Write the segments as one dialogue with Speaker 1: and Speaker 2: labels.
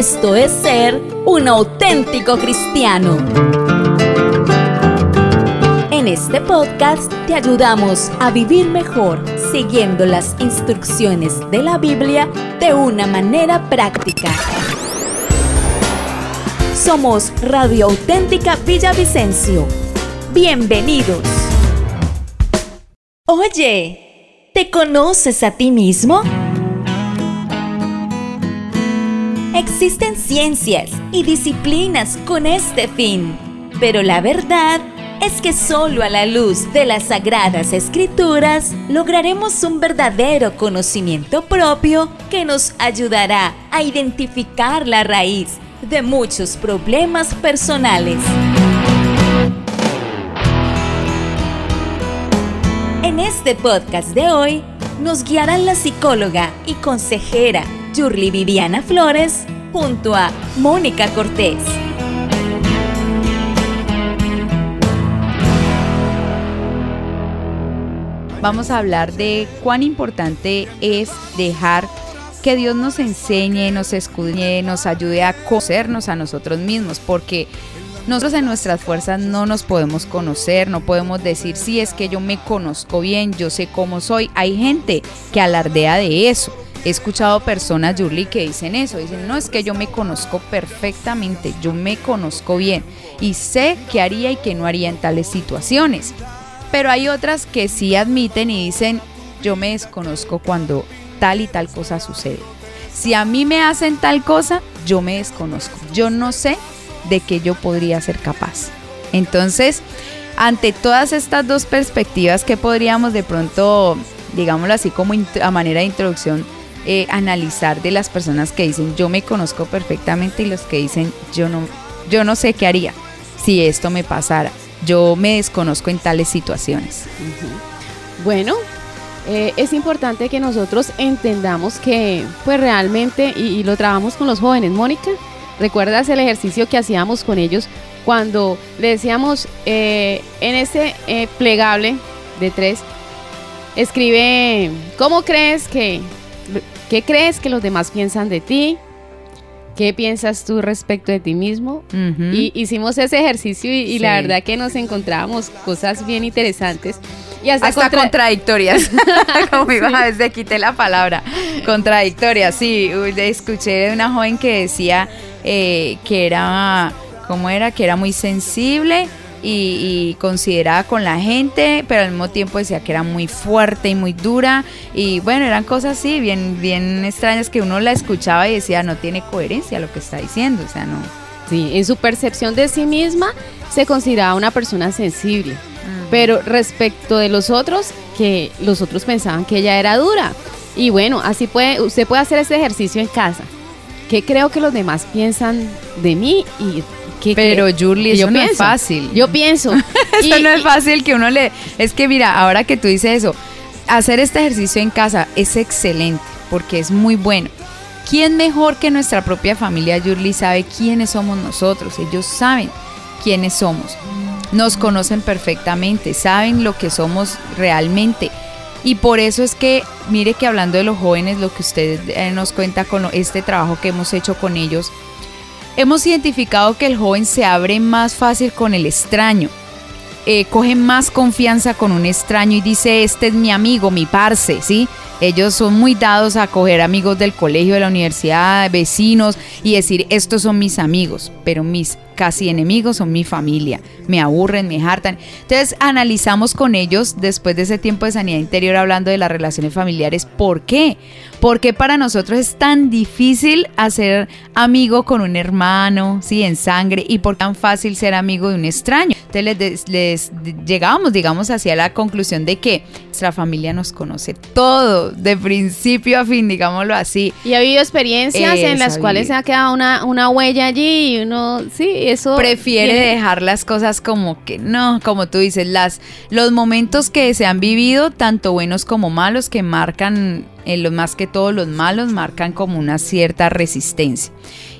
Speaker 1: Esto es ser un auténtico cristiano. En este podcast te ayudamos a vivir mejor siguiendo las instrucciones de la Biblia de una manera práctica. Somos Radio Auténtica Villavicencio. Bienvenidos. Oye, ¿te conoces a ti mismo? Existen ciencias y disciplinas con este fin, pero la verdad es que solo a la luz de las sagradas escrituras lograremos un verdadero conocimiento propio que nos ayudará a identificar la raíz de muchos problemas personales. En este podcast de hoy nos guiarán la psicóloga y consejera Yurli Viviana Flores junto a Mónica Cortés.
Speaker 2: Vamos a hablar de cuán importante es dejar que Dios nos enseñe, nos escudriñe, nos ayude a conocernos a nosotros mismos, porque nosotros en nuestras fuerzas no nos podemos conocer, no podemos decir, si es que yo me conozco bien, yo sé cómo soy. Hay gente que alardea de eso. He escuchado personas, Yurli, que dicen eso, dicen, no, es que yo me conozco perfectamente, yo me conozco bien y sé qué haría y qué no haría en tales situaciones. Pero hay otras que sí admiten y dicen, yo me desconozco cuando tal y tal cosa sucede. Si a mí me hacen tal cosa, yo me desconozco. Yo no sé de qué yo podría ser capaz. Entonces, ante todas estas dos perspectivas que podríamos de pronto, digámoslo así como a manera de introducción, eh, analizar de las personas que dicen yo me conozco perfectamente y los que dicen yo no, yo no sé qué haría si esto me pasara. Yo me desconozco en tales situaciones.
Speaker 3: Bueno, eh, es importante que nosotros entendamos que pues realmente, y, lo trabajamos con los jóvenes, Mónica, ¿recuerdas el ejercicio que hacíamos con ellos cuando le decíamos eh, en ese plegable de tres, escribe, ¿cómo crees que ¿Qué crees que los demás piensan de ti? ¿Qué piensas tú respecto de ti mismo? Y hicimos ese ejercicio y, la verdad que nos encontrábamos cosas bien interesantes.
Speaker 2: Y hasta, contradictorias. Como iba a veces quité la palabra. Contradictorias, sí. Escuché de una joven que decía eh, que era, ¿cómo era? Que era muy sensible y, considerada con la gente, pero al mismo tiempo decía que era muy fuerte y muy dura. Y bueno, eran cosas así, bien, bien extrañas que uno la escuchaba y decía, no tiene coherencia lo que está diciendo, o sea, no.
Speaker 3: Sí, en su percepción de sí misma se consideraba una persona sensible. Pero respecto de los otros, que los otros pensaban que ella era dura. Y bueno, así puede, usted puede hacer ese ejercicio en casa. ¿Qué creo que los demás piensan de mí y
Speaker 2: pero Julie, eso no es fácil.
Speaker 3: Yo pienso.
Speaker 2: eso no es fácil que uno le... Es que mira, ahora que tú dices eso, hacer este ejercicio en casa es excelente porque es muy bueno. ¿Quién mejor que nuestra propia familia, Yurli, sabe quiénes somos nosotros? Ellos saben quiénes somos. Nos conocen perfectamente, saben lo que somos realmente. Y por eso es que, mire que hablando de los jóvenes, lo que usted eh, nos cuenta con este trabajo que hemos hecho con ellos, Hemos identificado que el joven se abre más fácil con el extraño. Eh, coge más confianza con un extraño y dice, este es mi amigo, mi parce, ¿sí? Ellos son muy dados a coger amigos del colegio, de la universidad, vecinos y decir, estos son mis amigos, pero mis casi enemigos son mi familia, me aburren, me hartan. Entonces analizamos con ellos después de ese tiempo de sanidad interior hablando de las relaciones familiares, ¿por qué? Porque para nosotros es tan difícil hacer amigo con un hermano, sí, en sangre, y por tan fácil ser amigo de un extraño. Entonces les, llegábamos, digamos, hacia la conclusión de que nuestra familia nos conoce todo, de principio a fin, digámoslo así.
Speaker 3: Y ha habido experiencias en las cuales se ha quedado una, una huella allí y uno, sí, eso...
Speaker 2: Prefiere dejar las cosas como que no, como tú dices, las, los momentos que se han vivido, tanto buenos como malos, que marcan eh, los más que todos los malos marcan como una cierta resistencia.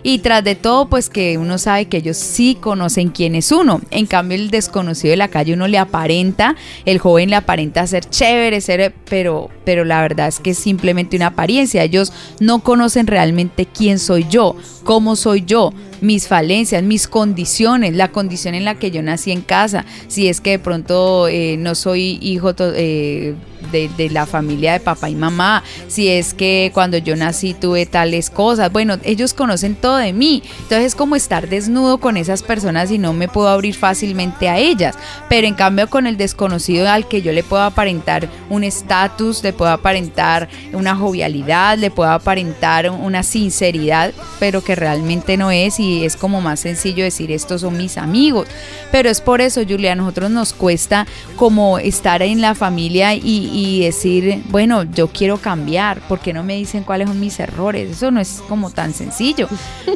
Speaker 2: Y tras de todo, pues que uno sabe que ellos sí conocen quién es uno. En cambio, el desconocido de la calle uno le aparenta, el joven le aparenta ser chévere, ser, pero, pero la verdad es que es simplemente una apariencia. Ellos no conocen realmente quién soy yo, cómo soy yo mis falencias, mis condiciones, la condición en la que yo nací en casa, si es que de pronto eh, no soy hijo eh, de, la familia de papá y mamá, si es que cuando yo nací tuve tales cosas, bueno, ellos conocen todo de mí, entonces es como estar desnudo con esas personas y no me puedo abrir fácilmente a ellas, pero en cambio con el desconocido al que yo le puedo aparentar un estatus, le puedo aparentar una jovialidad, le puedo aparentar una sinceridad, pero que realmente no es y es como más sencillo decir estos son mis amigos. Pero es por eso, Julia, a nosotros nos cuesta como estar en la familia y, decir, bueno, yo quiero cambiar, ¿por qué no me dicen cuáles son mis errores? Eso no es como tan sencillo,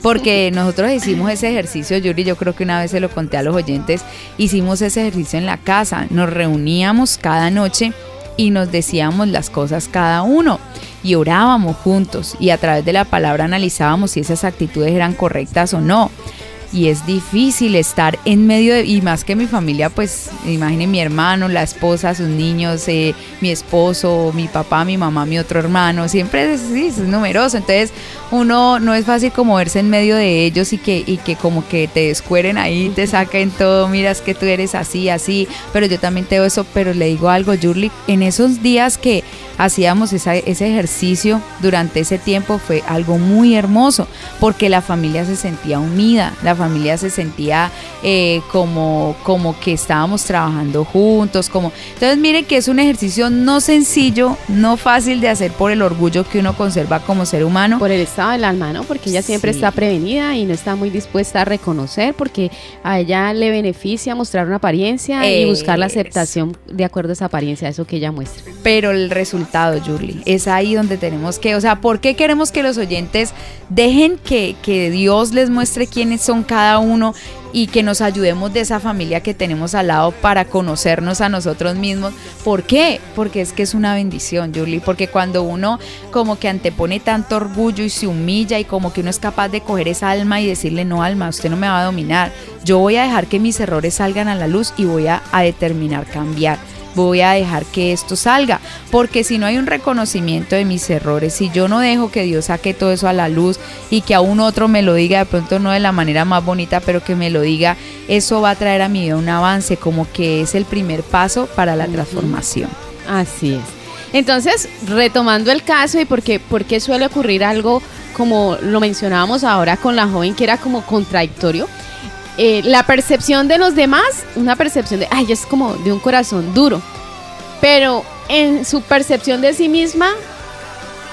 Speaker 2: porque nosotros hicimos ese ejercicio, Julia, yo creo que una vez se lo conté a los oyentes, hicimos ese ejercicio en la casa, nos reuníamos cada noche y nos decíamos las cosas cada uno y orábamos juntos y a través de la palabra analizábamos si esas actitudes eran correctas o no y es difícil estar en medio de, y más que mi familia, pues imaginen mi hermano, la esposa, sus niños, eh, mi esposo, mi papá, mi mamá, mi otro hermano, siempre es, es numeroso, entonces uno no es fácil como verse en medio de ellos y que, y que como que te descueren ahí, te saquen todo, miras que tú eres así, así, pero yo también tengo eso, pero le digo algo, Yurli, en esos días que hacíamos ese ejercicio durante ese tiempo fue algo muy hermoso, porque la familia se sentía unida, la familia se sentía eh, como, como que estábamos trabajando juntos, como... Entonces miren que es un ejercicio no sencillo, no fácil de hacer por el orgullo que uno conserva como ser humano.
Speaker 3: Por el estado del alma, ¿no? Porque ella siempre está prevenida y no está muy dispuesta a reconocer porque a ella le beneficia mostrar una apariencia y buscar la aceptación de acuerdo a esa apariencia, eso que ella muestra.
Speaker 2: Pero el resultado, Julie, es ahí donde tenemos que, o sea, ¿por qué queremos que los oyentes dejen que, que Dios les muestre quiénes son cada uno y que nos ayudemos de esa familia que tenemos al lado para conocernos a nosotros mismos. ¿Por qué? Porque es que es una bendición, Julie, porque cuando uno como que antepone tanto orgullo y se humilla y como que uno es capaz de coger esa alma y decirle, no alma, usted no me va a dominar, yo voy a dejar que mis errores salgan a la luz y voy a, a determinar cambiar voy a dejar que esto salga, porque si no hay un reconocimiento de mis errores, si yo no dejo que Dios saque todo eso a la luz y que a un otro me lo diga, de pronto no de la manera más bonita, pero que me lo diga, eso va a traer a mi vida un avance, como que es el primer paso para la transformación.
Speaker 3: Así es. Entonces, retomando el caso y por qué, por qué suele ocurrir algo como lo mencionábamos ahora con la joven que era como contradictorio, eh, la percepción de los demás, una percepción de, ay, es como de un corazón duro. Pero en su percepción de sí misma,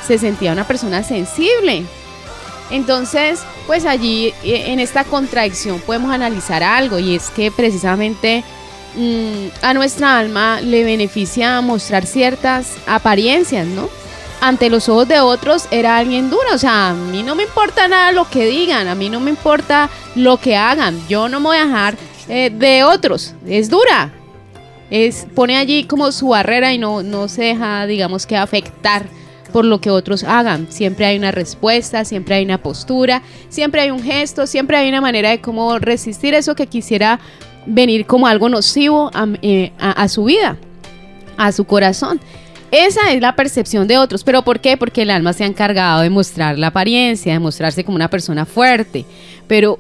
Speaker 3: se sentía una persona sensible. Entonces, pues allí eh, en esta contradicción podemos analizar algo y es que precisamente mm, a nuestra alma le beneficia mostrar ciertas apariencias, ¿no? Ante los ojos de otros era alguien duro. O sea, a mí no me importa nada lo que digan, a mí no me importa lo que hagan. Yo no me voy a dejar eh, de otros. Es dura. Es, pone allí como su barrera y no, no se deja, digamos que, afectar por lo que otros hagan. Siempre hay una respuesta, siempre hay una postura, siempre hay un gesto, siempre hay una manera de cómo resistir eso que quisiera venir como algo nocivo a eh, su vida, a su corazón. Esa es la percepción de otros. ¿Pero por qué? Porque el alma se ha encargado de mostrar la apariencia, de mostrarse como una persona fuerte. Pero,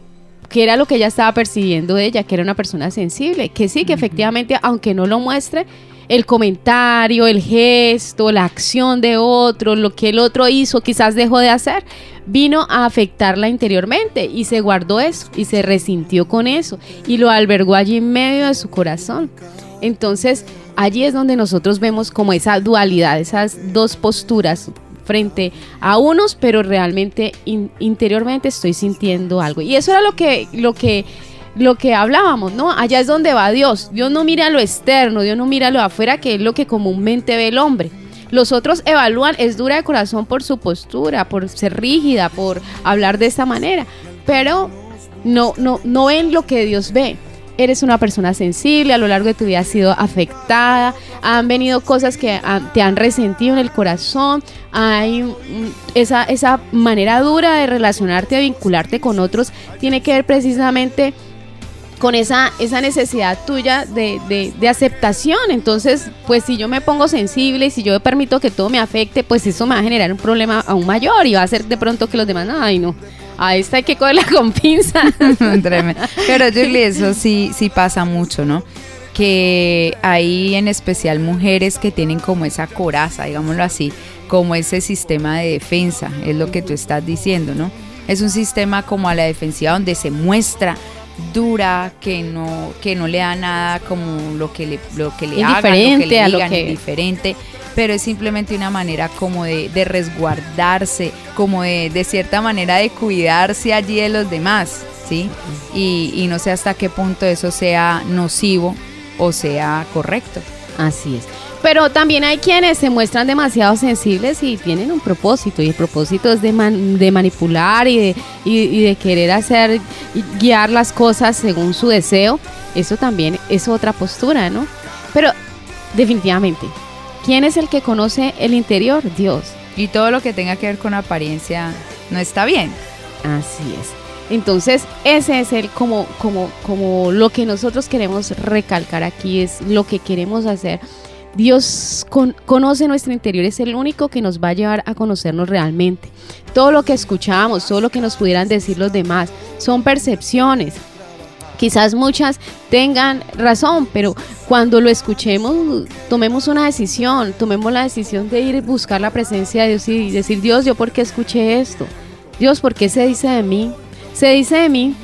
Speaker 3: ¿qué era lo que ella estaba percibiendo de ella? Que era una persona sensible. Que sí, que efectivamente, aunque no lo muestre, el comentario, el gesto, la acción de otro, lo que el otro hizo, quizás dejó de hacer, vino a afectarla interiormente y se guardó eso y se resintió con eso y lo albergó allí en medio de su corazón. Entonces, allí es donde nosotros vemos como esa dualidad, esas dos posturas frente a unos, pero realmente interiormente estoy sintiendo algo. Y eso era lo que, lo que, lo que hablábamos, ¿no? Allá es donde va Dios. Dios no mira lo externo, Dios no mira lo afuera, que es lo que comúnmente ve el hombre. Los otros evalúan, es dura de corazón por su postura, por ser rígida, por hablar de esa manera, pero no, no, no ven lo que Dios ve. Eres una persona sensible, a lo largo de tu vida has sido afectada, han venido cosas que te han resentido en el corazón, hay esa, esa manera dura de relacionarte, de vincularte con otros, tiene que ver precisamente con esa, esa necesidad tuya de, de, aceptación. Entonces, pues si yo me pongo sensible y si yo permito que todo me afecte, pues eso me va a generar un problema aún mayor y va a hacer de pronto que los demás, ay no, a esta hay que cogerla con pinza.
Speaker 2: Pero Julie, eso sí, sí pasa mucho, ¿no? Que hay en especial mujeres que tienen como esa coraza, digámoslo así, como ese sistema de defensa, es lo que tú estás diciendo, ¿no? Es un sistema como a la defensiva donde se muestra dura, que no, que no le da nada como lo que le, lo que le hagan, lo que le digan, diferente pero es simplemente una manera como de, resguardarse, como de, cierta manera de cuidarse allí de los demás, ¿sí? Y, y no sé hasta qué punto eso sea nocivo o sea correcto.
Speaker 3: Así es. Pero también hay quienes se muestran demasiado sensibles y tienen un propósito, y el propósito es de, manipular y de, y, de querer hacer, guiar las cosas según su deseo. Eso también es otra postura, ¿no? Pero definitivamente, ¿quién es el que conoce el interior? Dios.
Speaker 2: Y todo lo que tenga que ver con apariencia no está bien.
Speaker 3: Así es. Entonces, ese es el como, como, como lo que nosotros queremos recalcar aquí, es lo que queremos hacer Dios conoce nuestro interior, es el único que nos va a llevar a conocernos realmente. Todo lo que escuchamos, todo lo que nos pudieran decir los demás, son percepciones. Quizás muchas tengan razón, pero cuando lo escuchemos, tomemos una decisión, tomemos la decisión de ir a buscar la presencia de Dios y decir, Dios, ¿yo por qué escuché esto? Dios, ¿por qué se dice de mí? Se dice de mí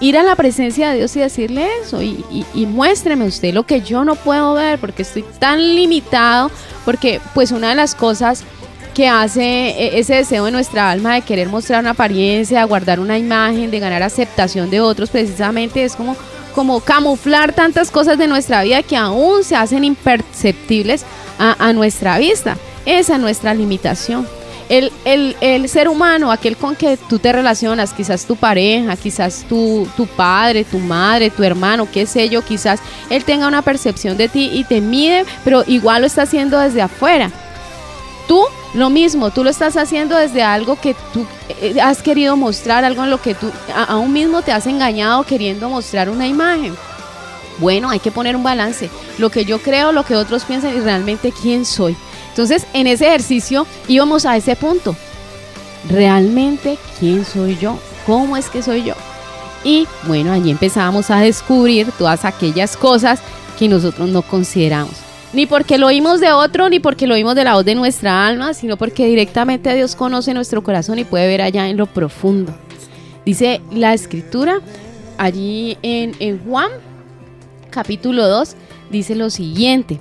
Speaker 3: ir a la presencia de Dios y decirle eso y, muéstreme usted lo que yo no puedo ver porque estoy tan limitado, porque pues una de las cosas que hace e, ese deseo de nuestra alma de querer mostrar una apariencia, de guardar una imagen, de ganar aceptación de otros, precisamente es como, como camuflar tantas cosas de nuestra vida que aún se hacen imperceptibles a, nuestra vista. Esa es nuestra limitación el, ser humano, aquel con que tú te relacionas, quizás tu pareja, quizás tu, tu padre, tu madre, tu hermano, qué sé yo, quizás él tenga una percepción de ti y te mide, pero igual lo está haciendo desde afuera. Tú lo mismo, tú lo estás haciendo desde algo que tú eh, has querido mostrar, algo en lo que tú aún mismo te has engañado queriendo mostrar una imagen. Bueno, hay que poner un balance. Lo que yo creo, lo que otros piensan y realmente quién soy. Entonces, en ese ejercicio íbamos a ese punto. ¿Realmente quién soy yo? ¿Cómo es que soy yo? Y bueno, allí empezábamos a descubrir todas aquellas cosas que nosotros no consideramos. Ni porque lo oímos de otro, ni porque lo oímos de la voz de nuestra alma, sino porque directamente Dios conoce nuestro corazón y puede ver allá en lo profundo. Dice la escritura allí en, Juan capítulo 2, dice lo siguiente.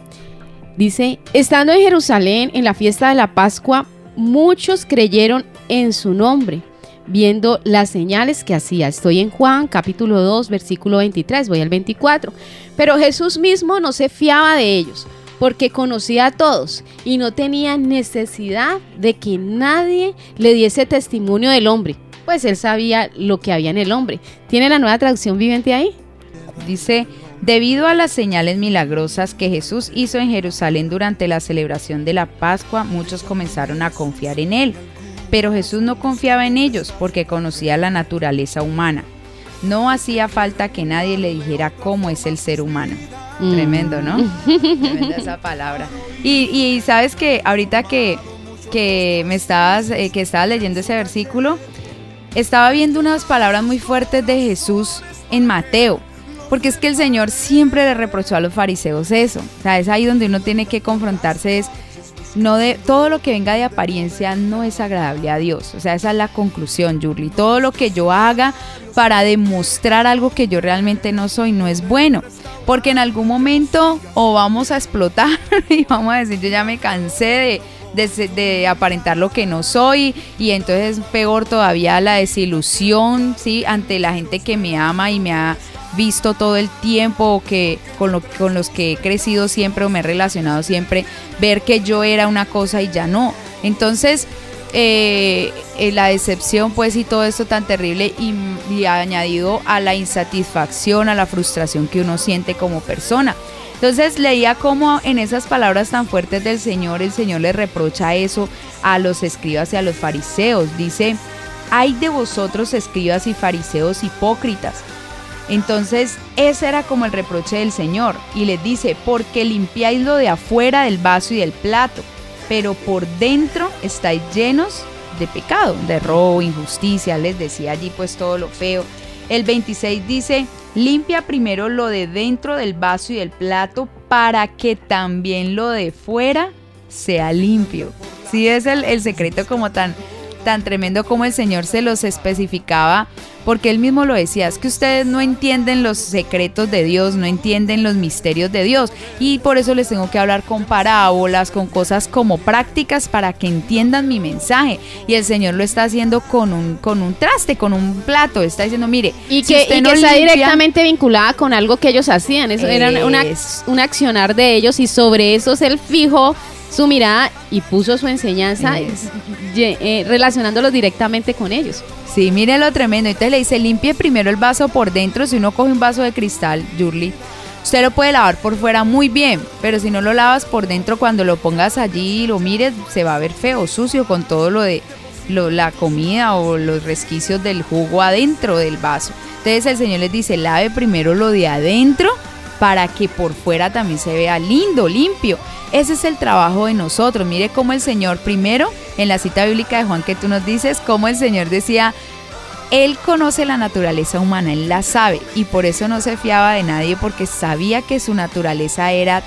Speaker 3: Dice, estando en Jerusalén en la fiesta de la Pascua, muchos creyeron en su nombre, viendo las señales que hacía. Estoy en Juan capítulo 2, versículo 23, voy al 24. Pero Jesús mismo no se fiaba de ellos, porque conocía a todos y no tenía necesidad de que nadie le diese testimonio del hombre, pues él sabía lo que había en el hombre. ¿Tiene la nueva traducción viviente ahí?
Speaker 2: Dice, Debido a las señales milagrosas que Jesús hizo en Jerusalén durante la celebración de la Pascua, muchos comenzaron a confiar en él. Pero Jesús no confiaba en ellos porque conocía la naturaleza humana. No hacía falta que nadie le dijera cómo es el ser humano. Mm. Tremendo, ¿no? Tremenda esa palabra. Y, sabes que ahorita que, que me estabas, eh, que estabas leyendo ese versículo, estaba viendo unas palabras muy fuertes de Jesús en Mateo porque es que el Señor siempre le reprochó a los fariseos eso. O sea, es ahí donde uno tiene que confrontarse es no de todo lo que venga de apariencia no es agradable a Dios. O sea, esa es la conclusión, Yurli. Todo lo que yo haga para demostrar algo que yo realmente no soy no es bueno. Porque en algún momento o vamos a explotar y vamos a decir, yo ya me cansé de, de, aparentar lo que no soy y entonces peor todavía la desilusión, ¿sí? Ante la gente que me ama y me ha visto todo el tiempo que con, lo, con los que he crecido siempre o me he relacionado siempre, ver que yo era una cosa y ya no. Entonces, eh, eh, la decepción pues y todo esto tan terrible y, y añadido a la insatisfacción, a la frustración que uno siente como persona. Entonces leía cómo en esas palabras tan fuertes del Señor, el Señor le reprocha eso a los escribas y a los fariseos. Dice, hay de vosotros escribas y fariseos hipócritas. Entonces ese era como el reproche del Señor y les dice, porque limpiáis lo de afuera del vaso y del plato, pero por dentro estáis llenos de pecado, de robo, injusticia, les decía allí pues todo lo feo. El 26 dice, limpia primero lo de dentro del vaso y del plato para que también lo de fuera sea limpio. Sí es el, el secreto como tan tan tremendo como el Señor se los especificaba, porque él mismo lo decía, es que ustedes no entienden los secretos de Dios, no entienden los misterios de Dios, y por eso les tengo que hablar con parábolas, con cosas como prácticas para que entiendan mi mensaje. Y el Señor lo está haciendo con un, con un traste, con un plato, está diciendo, mire,
Speaker 3: y que, está directamente vinculada con algo que ellos hacían, eso era un accionar de ellos y sobre eso es el fijo su mirada y puso su enseñanza eh, relacionándolos directamente con ellos.
Speaker 2: Sí, mire lo tremendo. Entonces le dice, limpie primero el vaso por dentro. Si uno coge un vaso de cristal, Yurli, usted lo puede lavar por fuera muy bien, pero si no lo lavas por dentro, cuando lo pongas allí y lo mires, se va a ver feo, sucio con todo lo de la comida o los resquicios del jugo adentro del vaso. Entonces el Señor les dice, lave primero lo de adentro para que por fuera también se vea lindo, limpio. Ese es el trabajo de nosotros. Mire cómo el Señor, primero, en la cita bíblica de Juan que tú nos dices, cómo el Señor decía, Él conoce la naturaleza humana, Él la sabe, y por eso no se fiaba de nadie, porque sabía que su naturaleza era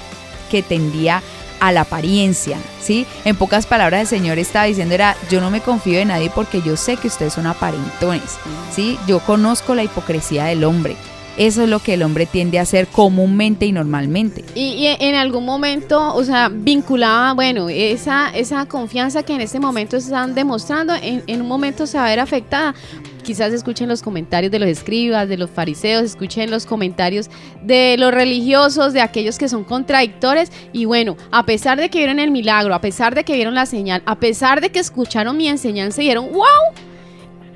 Speaker 2: que tendía a la apariencia, ¿sí? En pocas palabras el Señor estaba diciendo era, yo no me confío de nadie porque yo sé que ustedes son aparentones, ¿sí? Yo conozco la hipocresía del hombre. Eso es lo que el hombre tiende a hacer comúnmente y normalmente.
Speaker 3: Y, en algún momento, o sea, vinculaba, bueno, esa, esa confianza que en este momento están demostrando, en, un momento se va a ver afectada quizás escuchen los comentarios de los escribas, de los fariseos, escuchen los comentarios de los religiosos, de aquellos que son contradictores. Y bueno, a pesar de que vieron el milagro, a pesar de que vieron la señal, a pesar de que escucharon mi enseñanza y dijeron, wow,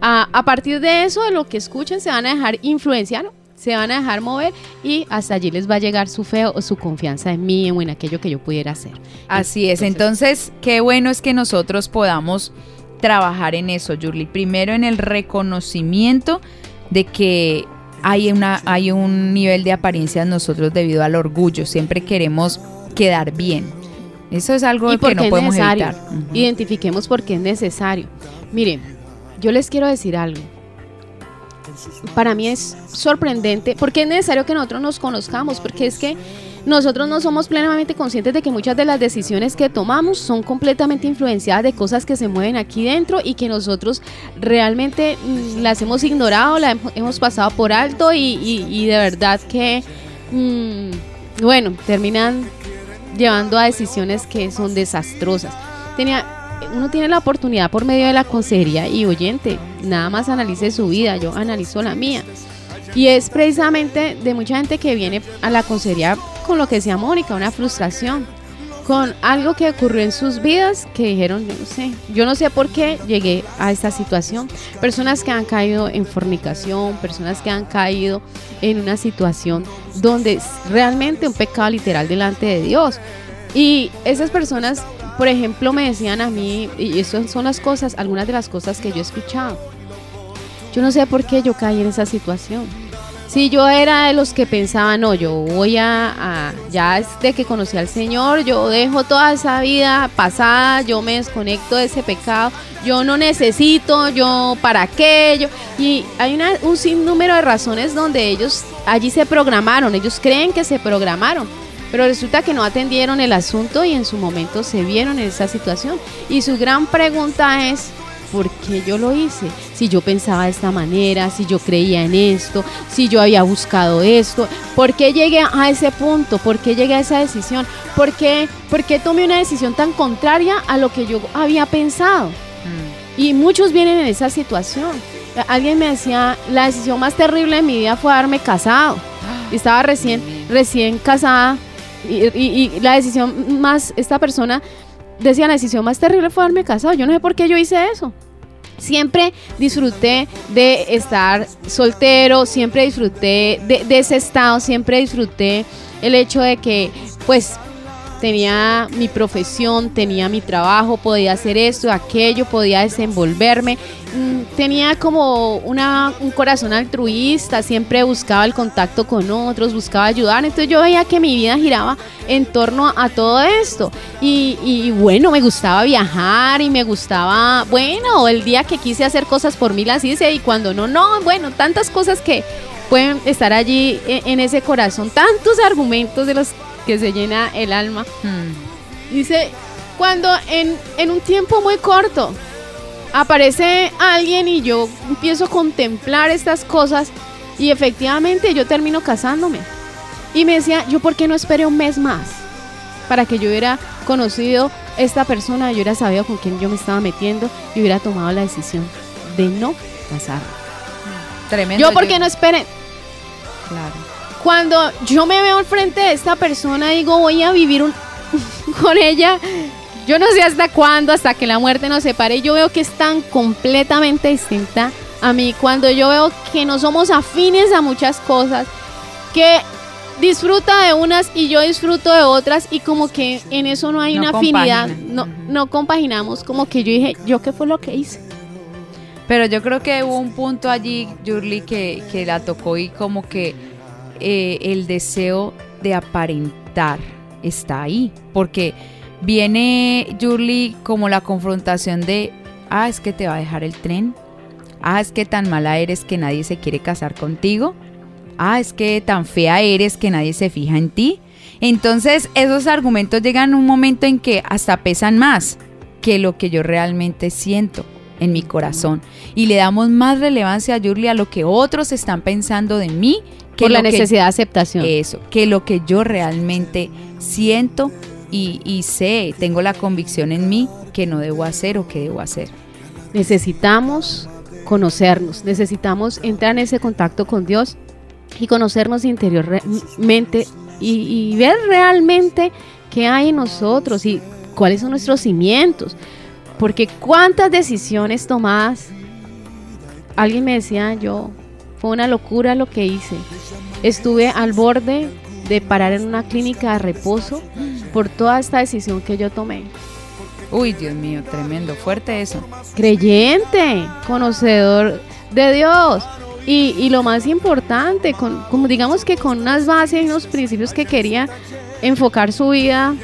Speaker 3: a, a partir de eso, de lo que escuchen, se van a dejar influenciar se van a dejar mover y hasta allí les va a llegar su fe o su confianza en mí o en aquello que yo pudiera hacer.
Speaker 2: Así es, entonces qué bueno es que nosotros podamos trabajar en eso, Yurli. Primero en el reconocimiento de que hay, una, hay un nivel de apariencia en nosotros debido al orgullo. Siempre queremos quedar bien. Eso es algo que no podemos evitar.
Speaker 3: Identifiquemos por qué es necesario. Miren, yo les quiero decir algo para mí es sorprendente porque es necesario que nosotros nos conozcamos, porque es que nosotros no somos plenamente conscientes de que muchas de las decisiones que tomamos son completamente influenciadas de cosas que se mueven aquí dentro y que nosotros realmente mm, las hemos ignorado, las hemos pasado por alto y, de verdad que, mm, bueno, terminan llevando a decisiones que son desastrosas. Tenía, uno tiene la oportunidad por medio de la consejería y oyente, nada más analice su vida, yo analizo la mía. Y es precisamente de mucha gente que viene a la consejería con lo que decía Mónica, una frustración, con algo que ocurrió en sus vidas que dijeron, yo no sé, yo no sé por qué llegué a esta situación. Personas que han caído en fornicación, personas que han caído en una situación donde realmente un pecado literal delante de Dios. Y esas personas por ejemplo, me decían a mí, y eso son las cosas, algunas de las cosas que yo he escuchado. Yo no sé por qué yo caí en esa situación. Si yo era de los que pensaban, no, yo voy a, ya desde que conocí al Señor, yo dejo toda esa vida pasada, yo me desconecto de ese pecado, yo no necesito, yo para qué, yo, y hay una, un sinnúmero de razones donde ellos allí se programaron, ellos creen que se programaron. Pero resulta que no atendieron el asunto y en su momento se vieron en esa situación. Y su gran pregunta es, ¿por qué yo lo hice? Si yo pensaba de esta manera, si yo creía en esto, si yo había buscado esto, ¿por qué llegué a ese punto? ¿Por qué llegué a esa decisión? ¿Por qué, por qué tomé una decisión tan contraria a lo que yo había pensado? Mm. Y muchos vienen en esa situación. Alguien me decía, la decisión más terrible de mi vida fue haberme casado. Estaba recién, recién casada y, la decisión más, esta persona decía, la decisión más terrible fue haberme casado. Yo no sé por qué yo hice eso. Siempre disfruté de estar soltero, siempre disfruté de, de ese estado, siempre disfruté el hecho de que, pues, tenía mi profesión, tenía mi trabajo, podía hacer esto, aquello, podía desenvolverme. Mm, tenía como una, un corazón altruista, siempre buscaba el contacto con otros, buscaba ayudar. Entonces yo veía que mi vida giraba en torno a todo esto. Y, y bueno, me gustaba viajar y me gustaba, bueno, el día que quise hacer cosas por mí las hice y cuando no, no, bueno, tantas cosas que pueden estar allí e, en ese corazón, tantos argumentos de los que se llena el alma.
Speaker 2: Hmm.
Speaker 3: Dice, cuando en, en un tiempo muy corto aparece alguien y yo empiezo a contemplar estas cosas y efectivamente yo termino casándome. Y me decía, yo por qué no esperé un mes más para que yo hubiera conocido esta persona, yo hubiera sabido con quién yo me estaba metiendo y hubiera tomado la decisión de no casarme.
Speaker 2: Tremendo.
Speaker 3: Yo por qué no esperé.
Speaker 2: Claro.
Speaker 3: Cuando yo me veo al frente de esta persona, digo, voy a vivir un- con ella. Yo no sé hasta cuándo, hasta que la muerte nos separe. Yo veo que es tan completamente distinta a mí. Cuando yo veo que no somos afines a muchas cosas, que disfruta de unas y yo disfruto de otras y como que en eso no hay
Speaker 2: No
Speaker 3: una afinidad, no, no compaginamos, como que yo dije, ¿yo qué fue lo que hice?
Speaker 2: Pero yo creo que hubo un punto allí, Yurli, que, que la tocó y como que eh, el deseo de aparentar está ahí. Porque viene, Yurli, como la confrontación de, ah, es que te va a dejar el tren. Ah, es que tan mala eres que nadie se quiere casar contigo. Ah, es que tan fea eres que nadie se fija en ti. Entonces, esos argumentos llegan a un momento en que hasta pesan más que lo que yo realmente siento en mi corazón. Y le damos más relevancia a Yurli a lo que otros están pensando de mí que
Speaker 3: Por la
Speaker 2: que-
Speaker 3: necesidad de aceptación.
Speaker 2: eso, que lo que yo realmente siento y, y sé, tengo la convicción en mí que no debo hacer o que debo hacer.
Speaker 3: necesitamos conocernos, necesitamos entrar en ese contacto con Dios y conocernos interiormente y, y ver realmente qué hay en nosotros y cuáles son nuestros cimientos. Porque cuántas decisiones tomadas, alguien me decía, yo, fue una locura lo que hice. Estuve al borde de parar en una clínica de reposo por toda esta decisión que yo tomé
Speaker 2: Uy, Dios mío, tremendo, fuerte eso.
Speaker 3: creyente, conocedor de Dios. Y, y lo más importante, con, como digamos que con unas bases y unos principios que quería enfocar su vida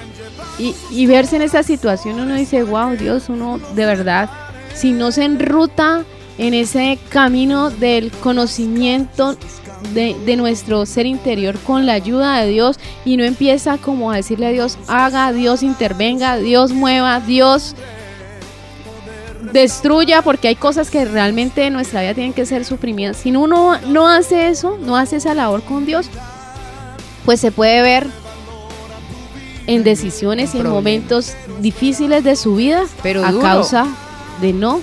Speaker 3: y, y verse en esa situación, uno dice, wow, Dios, uno de verdad, si no se enruta en ese camino del conocimiento de, de nuestro ser interior con la ayuda de Dios y no empieza como a decirle a Dios, haga, Dios intervenga, Dios mueva, Dios destruya, porque hay cosas que realmente en nuestra vida tienen que ser suprimidas. Si uno no hace eso, no hace esa labor con Dios, pues se puede ver en decisiones y en momentos difíciles de su vida
Speaker 2: Pero
Speaker 3: a
Speaker 2: duro.
Speaker 3: causa de no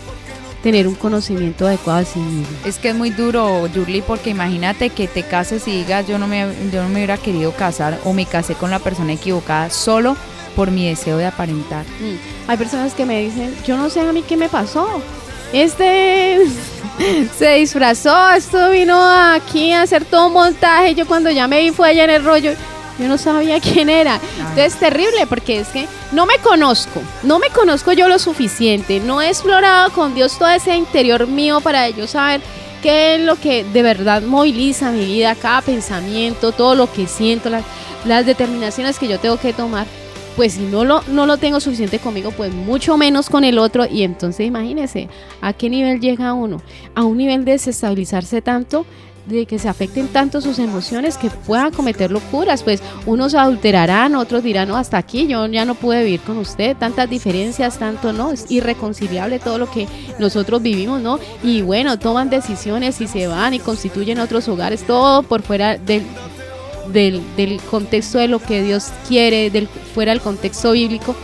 Speaker 3: tener un conocimiento adecuado de sí mismo.
Speaker 2: Es que es muy duro, Yurli, porque imagínate que te cases y digas yo no me, yo no me hubiera querido casar o me casé con la persona equivocada solo por mi deseo de aparentar.
Speaker 3: Mm. Hay personas que me dicen, yo no sé a mí qué me pasó. Este se disfrazó, esto vino aquí a hacer todo un montaje. Yo cuando ya me vi fue allá en el rollo. Yo no sabía quién era. Entonces es terrible porque es que no me conozco, no me conozco yo lo suficiente, no he explorado con Dios todo ese interior mío para yo saber qué es lo que de verdad moviliza mi vida, cada pensamiento, todo lo que siento, las, las determinaciones que yo tengo que tomar. Pues si no lo, no lo tengo suficiente conmigo, pues mucho menos con el otro. Y entonces imagínese a qué nivel llega uno. A un nivel de desestabilizarse tanto de que se afecten tanto sus emociones que puedan cometer locuras, pues unos adulterarán, otros dirán, no, hasta aquí, yo ya no pude vivir con usted, tantas diferencias, tanto no, es irreconciliable todo lo que nosotros vivimos, ¿no? Y bueno, toman decisiones y se van y constituyen otros hogares, todo por fuera del, del, del contexto de lo que Dios quiere, del, fuera del contexto bíblico,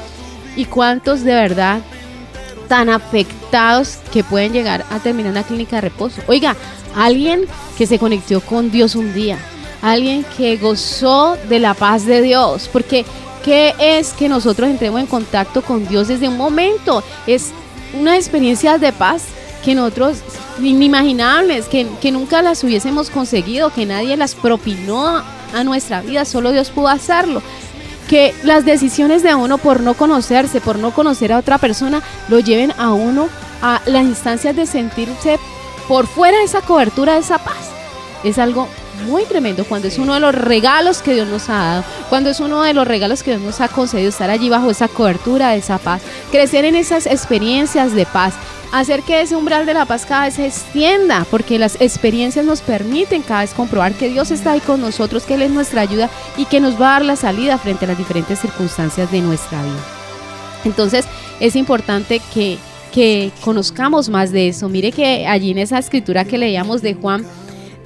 Speaker 3: y cuántos de verdad tan afectados que pueden llegar a terminar en la clínica de reposo. Oiga, alguien que se conectó con Dios un día, alguien que gozó de la paz de Dios, porque ¿Qué es que nosotros entremos en contacto con Dios desde un momento? Es una experiencia de paz que nosotros inimaginables, que, que nunca las hubiésemos conseguido, que nadie las propinó a nuestra vida, solo Dios pudo hacerlo que las decisiones de uno por no conocerse, por no conocer a otra persona, lo lleven a uno a las instancias de sentirse por fuera de esa cobertura de esa paz. Es algo muy tremendo cuando es uno de los regalos que Dios nos ha dado, cuando es uno de los regalos que Dios nos ha concedido estar allí bajo esa cobertura de esa paz, crecer en esas experiencias de paz, hacer que ese umbral de la paz cada vez se extienda, porque las experiencias nos permiten cada vez comprobar que Dios está ahí con nosotros, que Él es nuestra ayuda y que nos va a dar la salida frente a las diferentes circunstancias de nuestra vida. Entonces es importante que, que conozcamos más de eso. Mire que allí en esa escritura que leíamos de Juan,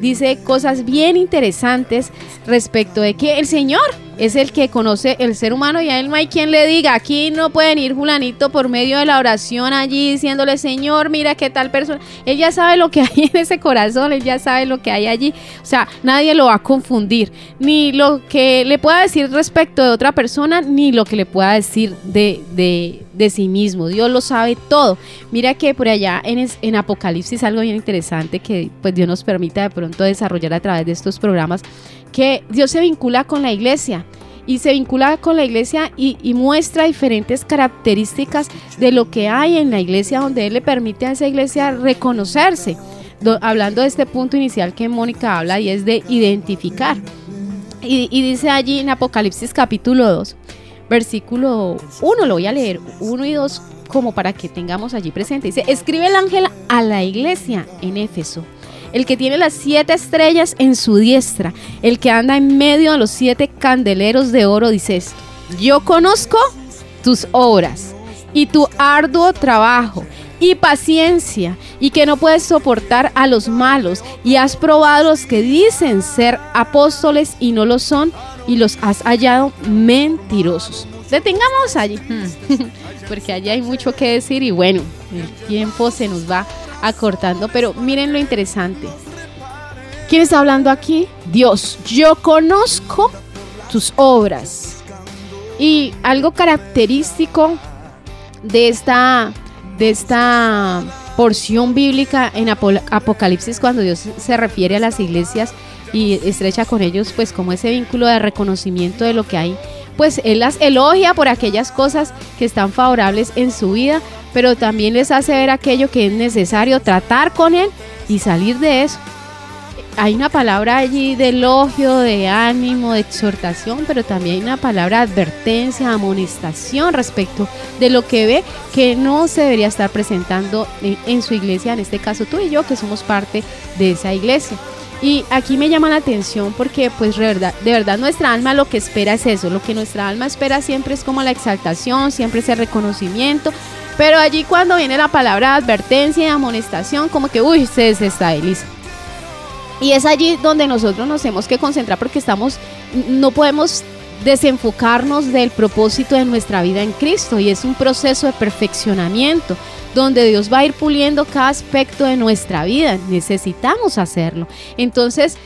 Speaker 3: dice cosas bien interesantes respecto de que el Señor es el que conoce el ser humano y a él no hay quien le diga, aquí no pueden ir Julanito por medio de la oración allí diciéndole, Señor, mira qué tal persona. Él ya sabe lo que hay en ese corazón, él ya sabe lo que hay allí. O sea, nadie lo va a confundir, ni lo que le pueda decir respecto de otra persona, ni lo que le pueda decir de, de, de sí mismo. Dios lo sabe todo. Mira que por allá en, en Apocalipsis algo bien interesante que pues Dios nos permita de pronto desarrollar a través de estos programas que Dios se vincula con la iglesia y se vincula con la iglesia y, muestra diferentes características de lo que hay en la iglesia donde Él le permite a esa iglesia reconocerse. hablando de este punto inicial que Mónica habla y es de identificar. Y, y dice allí en Apocalipsis capítulo 2, versículo 1, lo voy a leer, 1 y 2 como para que tengamos allí presente. Dice, escribe el ángel a la iglesia en Éfeso el que tiene las siete estrellas en su diestra, el que anda en medio de los siete candeleros de oro, dice esto, yo conozco tus obras y tu arduo trabajo y paciencia y que no puedes soportar a los malos y has probado los que dicen ser apóstoles y no lo son y los has hallado mentirosos. Detengamos allí, porque allí hay mucho que decir y bueno, el tiempo se nos va acortando, pero miren lo interesante. ¿Quién está hablando aquí? Dios. Yo conozco tus obras. Y algo característico de esta, de esta porción bíblica en Apocalipsis cuando Dios se refiere a las iglesias y estrecha con ellos pues como ese vínculo de reconocimiento de lo que hay pues Él las elogia por aquellas cosas que están favorables en su vida, pero también les hace ver aquello que es necesario tratar con Él y salir de eso. Hay una palabra allí de elogio, de ánimo, de exhortación, pero también hay una palabra de advertencia, amonestación respecto de lo que ve que no se debería estar presentando en, en su iglesia, en este caso tú y yo, que somos parte de esa iglesia. Y aquí me llama la atención porque pues de verdad, nuestra alma lo que espera es eso, lo que nuestra alma espera siempre es como la exaltación, siempre ese reconocimiento, pero allí cuando viene la palabra advertencia y amonestación, como que uy, se desestabiliza. Y es allí donde nosotros nos tenemos que concentrar porque estamos, no podemos desenfocarnos del propósito de nuestra vida en Cristo y es un proceso de perfeccionamiento donde Dios va a ir puliendo cada aspecto de nuestra vida. Necesitamos hacerlo. Entonces,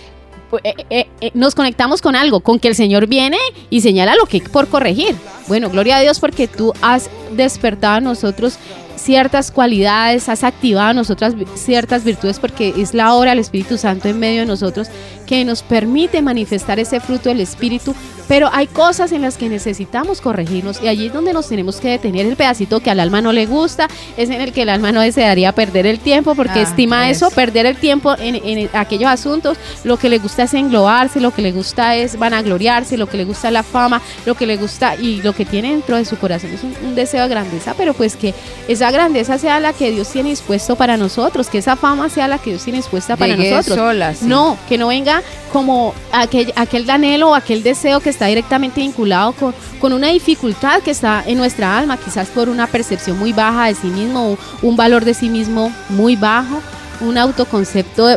Speaker 3: pues, eh, eh, eh, nos conectamos con algo, con que el Señor viene y señala lo que por corregir. Bueno, gloria a Dios porque tú has despertado a nosotros ciertas cualidades, has activado a nosotras ciertas virtudes porque es la obra del Espíritu Santo en medio de nosotros que nos permite manifestar ese fruto del Espíritu, pero hay cosas en las que necesitamos corregirnos y allí es donde nos tenemos que detener el pedacito que al alma no le gusta, es en el que el alma no desearía perder el tiempo porque ah, estima eso, perder el tiempo en, en, aquellos asuntos, lo que le gusta es englobarse, lo que le gusta es vanagloriarse, lo que le gusta es la fama, lo que le gusta y lo que tiene dentro de su corazón es un, un deseo de grandeza, pero pues que esa grandeza sea la que Dios tiene dispuesto para nosotros, que esa fama sea la que Dios tiene dispuesta para nosotros. No, que no venga como aquel, aquel anhelo o aquel deseo que está directamente vinculado con, con una dificultad que está en nuestra alma, quizás por una percepción muy baja de sí mismo, un valor de sí mismo muy bajo, un autoconcepto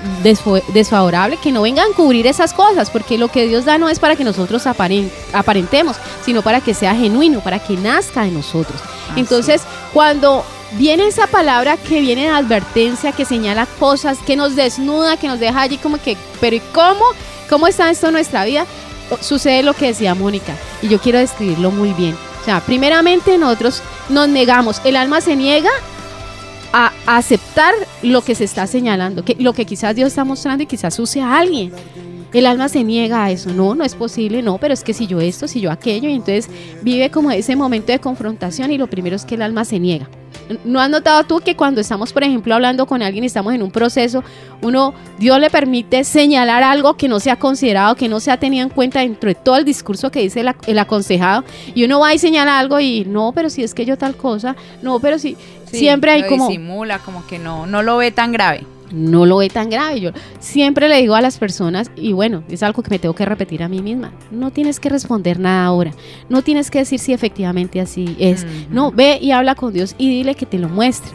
Speaker 3: desfavorable, que no vengan a cubrir esas cosas, porque lo que Dios da no es para que nosotros aparentemos, sino para que sea genuino, para que nazca en nosotros. Entonces, cuando viene esa palabra que viene de advertencia, que señala cosas, que nos desnuda, que nos deja allí como que, pero ¿y cómo? ¿Cómo está esto en nuestra vida? sucede lo que decía Mónica, y yo quiero describirlo muy bien. O sea, primeramente nosotros nos negamos, el alma se niega a aceptar lo que se está señalando, que, lo que quizás Dios está mostrando y quizás suceda a alguien. El alma se niega a eso, no, no es posible, no, pero es que si yo esto, si yo aquello, y entonces vive como ese momento de confrontación y lo primero es que el alma se niega. ¿No has notado tú que cuando estamos, por ejemplo, hablando con alguien y estamos en un proceso, uno, Dios le permite señalar algo que no se ha considerado, que no se ha tenido en cuenta dentro de todo el discurso que dice el, aconsejado, y uno va y señala algo y no, pero si es que yo tal cosa, no, pero si siempre hay como...
Speaker 2: Disimula, como que no, no lo ve tan grave
Speaker 3: no lo ve tan grave. Yo siempre le digo a las personas, y bueno, es algo que me tengo que repetir a mí misma, no tienes que responder nada ahora, no tienes que decir si efectivamente así es. No, ve y habla con Dios y dile que te lo muestre.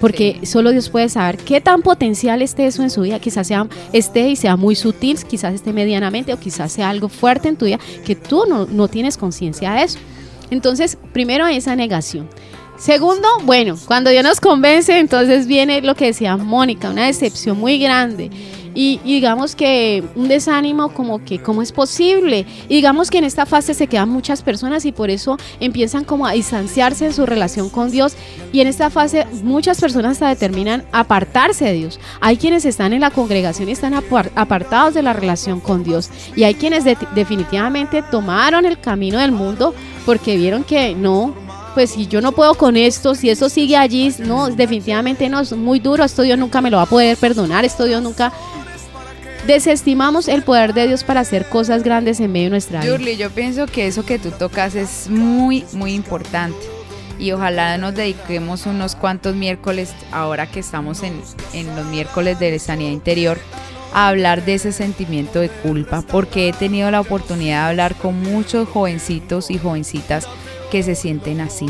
Speaker 3: Porque solo Dios puede saber qué tan potencial esté eso en su vida. Quizás sea, esté y sea muy sutil, quizás esté medianamente o quizás sea algo fuerte en tu vida que tú no, no tienes conciencia de eso. Entonces, primero esa negación. Segundo, bueno, cuando Dios nos convence, entonces viene lo que decía Mónica, una decepción muy grande. Y, digamos que un desánimo como que cómo es posible. Y digamos que en esta fase se quedan muchas personas y por eso empiezan como a distanciarse en su relación con Dios. Y en esta fase muchas personas hasta determinan apartarse de Dios. Hay quienes están en la congregación y están apartados de la relación con Dios. Y hay quienes definitivamente tomaron el camino del mundo porque vieron que no, pues si yo no puedo con esto, si eso sigue allí, no, definitivamente no, es muy duro, esto Dios nunca me lo va a poder perdonar, esto Dios nunca... Desestimamos el poder de Dios para hacer cosas grandes en medio de nuestra vida.
Speaker 2: Yurli, yo pienso que eso que tú tocas es muy, muy importante. Y ojalá nos dediquemos unos cuantos miércoles, ahora que estamos en, en los miércoles de sanidad interior, a hablar de ese sentimiento de culpa, porque he tenido la oportunidad de hablar con muchos jovencitos y jovencitas que se sienten así.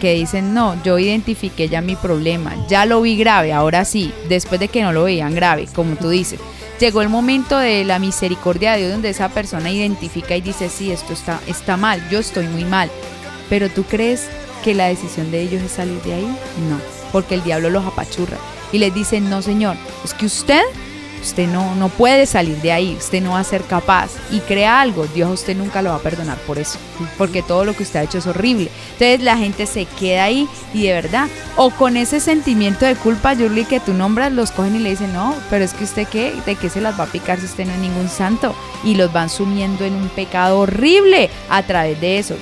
Speaker 2: Que dicen, no, yo identifiqué ya mi problema, ya lo vi grave, ahora sí, después de que no lo veían grave, como tú dices. Llegó el momento de la misericordia de Dios donde esa persona identifica y dice, sí, esto está, está mal, yo estoy muy mal. Pero tú crees que la decisión de ellos es salir de ahí? No, porque el diablo los apachurra y les dice, no señor, es que usted Usted no, no puede salir de ahí, usted no va a ser capaz y crea algo, Dios usted nunca lo va a perdonar por eso, porque todo lo que usted ha hecho es horrible. Entonces la gente se queda ahí y de verdad, o con ese sentimiento de culpa, Yurli, que tú nombras, los cogen y le dicen, no, pero es que usted qué, de qué se las va a picar si usted no es ningún santo y los van sumiendo en un pecado horrible a través de eso.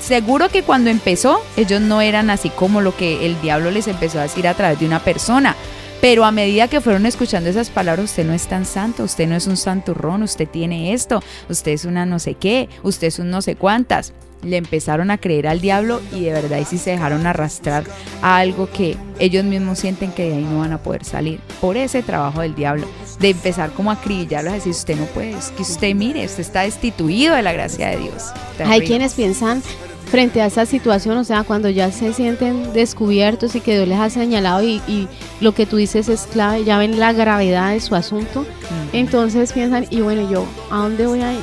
Speaker 2: Seguro que cuando empezó, ellos no eran así como lo que el diablo les empezó a decir a través de una persona pero a medida que fueron escuchando esas palabras, usted no es tan santo, usted no es un santurrón, usted tiene esto, usted es una no sé qué, usted es un no sé cuántas. Le empezaron a creer al diablo y de verdad y sí se dejaron arrastrar a algo que ellos mismos sienten que de ahí no van a poder salir. Por ese trabajo del diablo, de empezar como a acribillarlos, a decir, usted no puede, es que usted mire, usted está destituido de la gracia de Dios.
Speaker 3: Hay quienes piensan frente a esa situación, o sea, cuando ya se sienten descubiertos y que Dios les ha señalado y, lo que tú dices es clave, ya ven la gravedad de su asunto, entonces piensan, y bueno, yo, ¿a dónde voy a ir?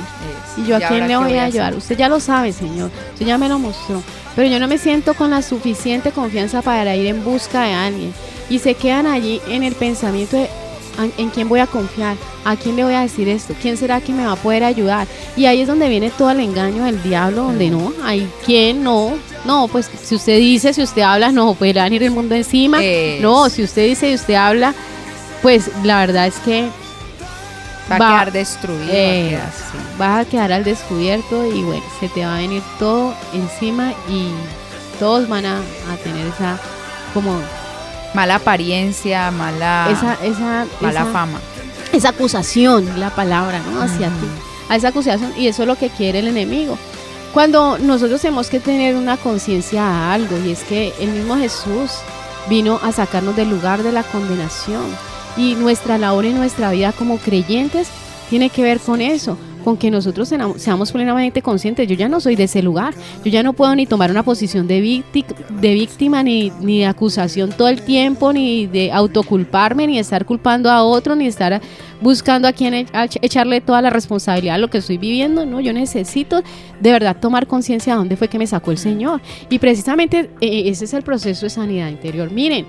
Speaker 3: ¿Y yo a quién le voy a ayudar? Usted ya lo sabe, Señor, usted ya me lo mostró, pero yo no me siento con la suficiente confianza para ir en busca de alguien. Y se quedan allí en el pensamiento de, ¿En quién voy a confiar? ¿A quién le voy a decir esto? ¿Quién será que me va a poder ayudar? Y ahí es donde viene todo el engaño del diablo, donde no, hay quien no. No, pues si usted dice, si usted habla, no, puede venir el mundo encima. No, si usted dice y usted habla, pues la verdad es que
Speaker 2: va, a quedar destruido.
Speaker 3: va a quedar al descubierto y bueno, se te va a venir todo encima y todos van a, a tener esa como
Speaker 2: mala apariencia, mala,
Speaker 3: esa, esa,
Speaker 2: mala fama.
Speaker 3: Esa acusación, la palabra, ¿no? Hacia ti. A esa acusación, y eso es lo que quiere el enemigo. Cuando nosotros tenemos que tener una conciencia a algo, y es que el mismo Jesús vino a sacarnos del lugar de la condenación. Y nuestra labor en nuestra vida como creyentes tiene que ver con eso con que nosotros seamos plenamente conscientes. Yo ya no soy de ese lugar. Yo ya no puedo ni tomar una posición de, de víctima, ni, ni de acusación todo el tiempo, ni de autoculparme, ni de estar culpando a otro, ni estar buscando a quien echarle toda la responsabilidad a lo que estoy viviendo. No, yo necesito de verdad tomar conciencia de dónde fue que me sacó el Señor. Y precisamente eh, ese es el proceso de sanidad interior. Miren,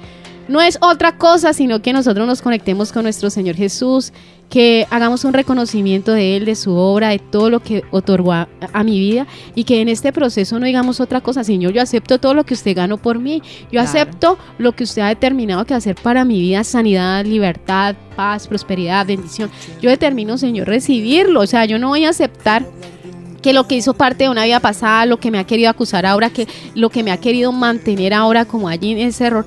Speaker 3: no es otra cosa, sino que nosotros nos conectemos con nuestro Señor Jesús, que hagamos un reconocimiento de Él, de su obra, de todo lo que otorgó a, mi vida y que en este proceso no digamos otra cosa, Señor, yo acepto todo lo que usted ganó por mí, yo acepto lo que usted ha determinado que hacer para mi vida, sanidad, libertad, paz, prosperidad, bendición. Yo determino, Señor, recibirlo, o sea, yo no voy a aceptar que lo que hizo parte de una vida pasada, lo que me ha querido acusar ahora, que lo que me ha querido mantener ahora como allí en ese error,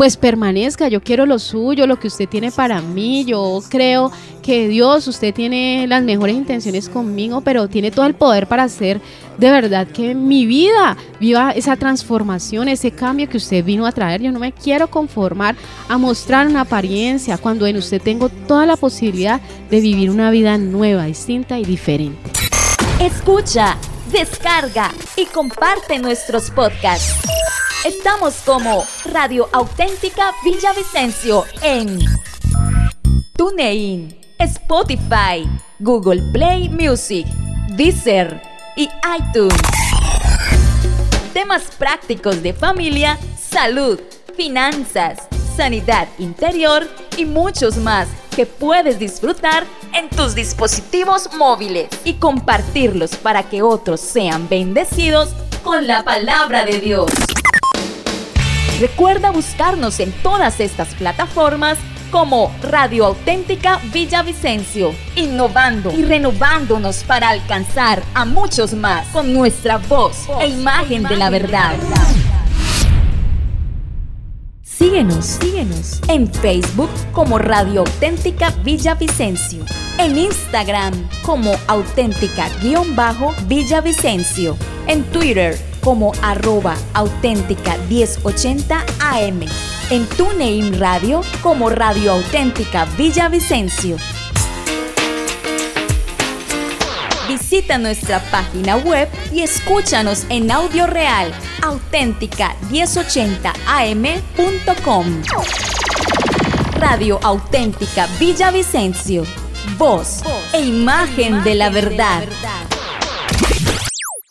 Speaker 3: pues permanezca. Yo quiero lo suyo, lo que usted tiene para mí. Yo creo que Dios, usted tiene las mejores intenciones conmigo, pero tiene todo el poder para hacer de verdad que mi vida viva esa transformación, ese cambio que usted vino a traer. Yo no me quiero conformar a mostrar una apariencia cuando en usted tengo toda la posibilidad de vivir una vida nueva, distinta y diferente.
Speaker 1: Escucha, descarga y comparte nuestros podcasts. Estamos como Radio Auténtica Villavicencio en TuneIn, Spotify, Google Play Music, Deezer y iTunes. Temas prácticos de familia, salud, finanzas, sanidad interior y muchos más que puedes disfrutar en tus dispositivos móviles y compartirlos para que otros sean bendecidos con la palabra de Dios. Recuerda buscarnos en todas estas plataformas como Radio Auténtica Villavicencio, innovando y renovándonos para alcanzar a muchos más con nuestra voz, e imagen, de la verdad. Síguenos, síguenos en Facebook como Radio Auténtica Villavicencio, en Instagram como auténtica-villavicencio, en Twitter como arroba auténtica 1080 AM. En TuneIn Radio como Radio Auténtica Villavicencio. Visita nuestra página web y escúchanos en audio real auténtica 1080 am.com. Radio Auténtica Villavicencio. Voz, e imagen, de la verdad.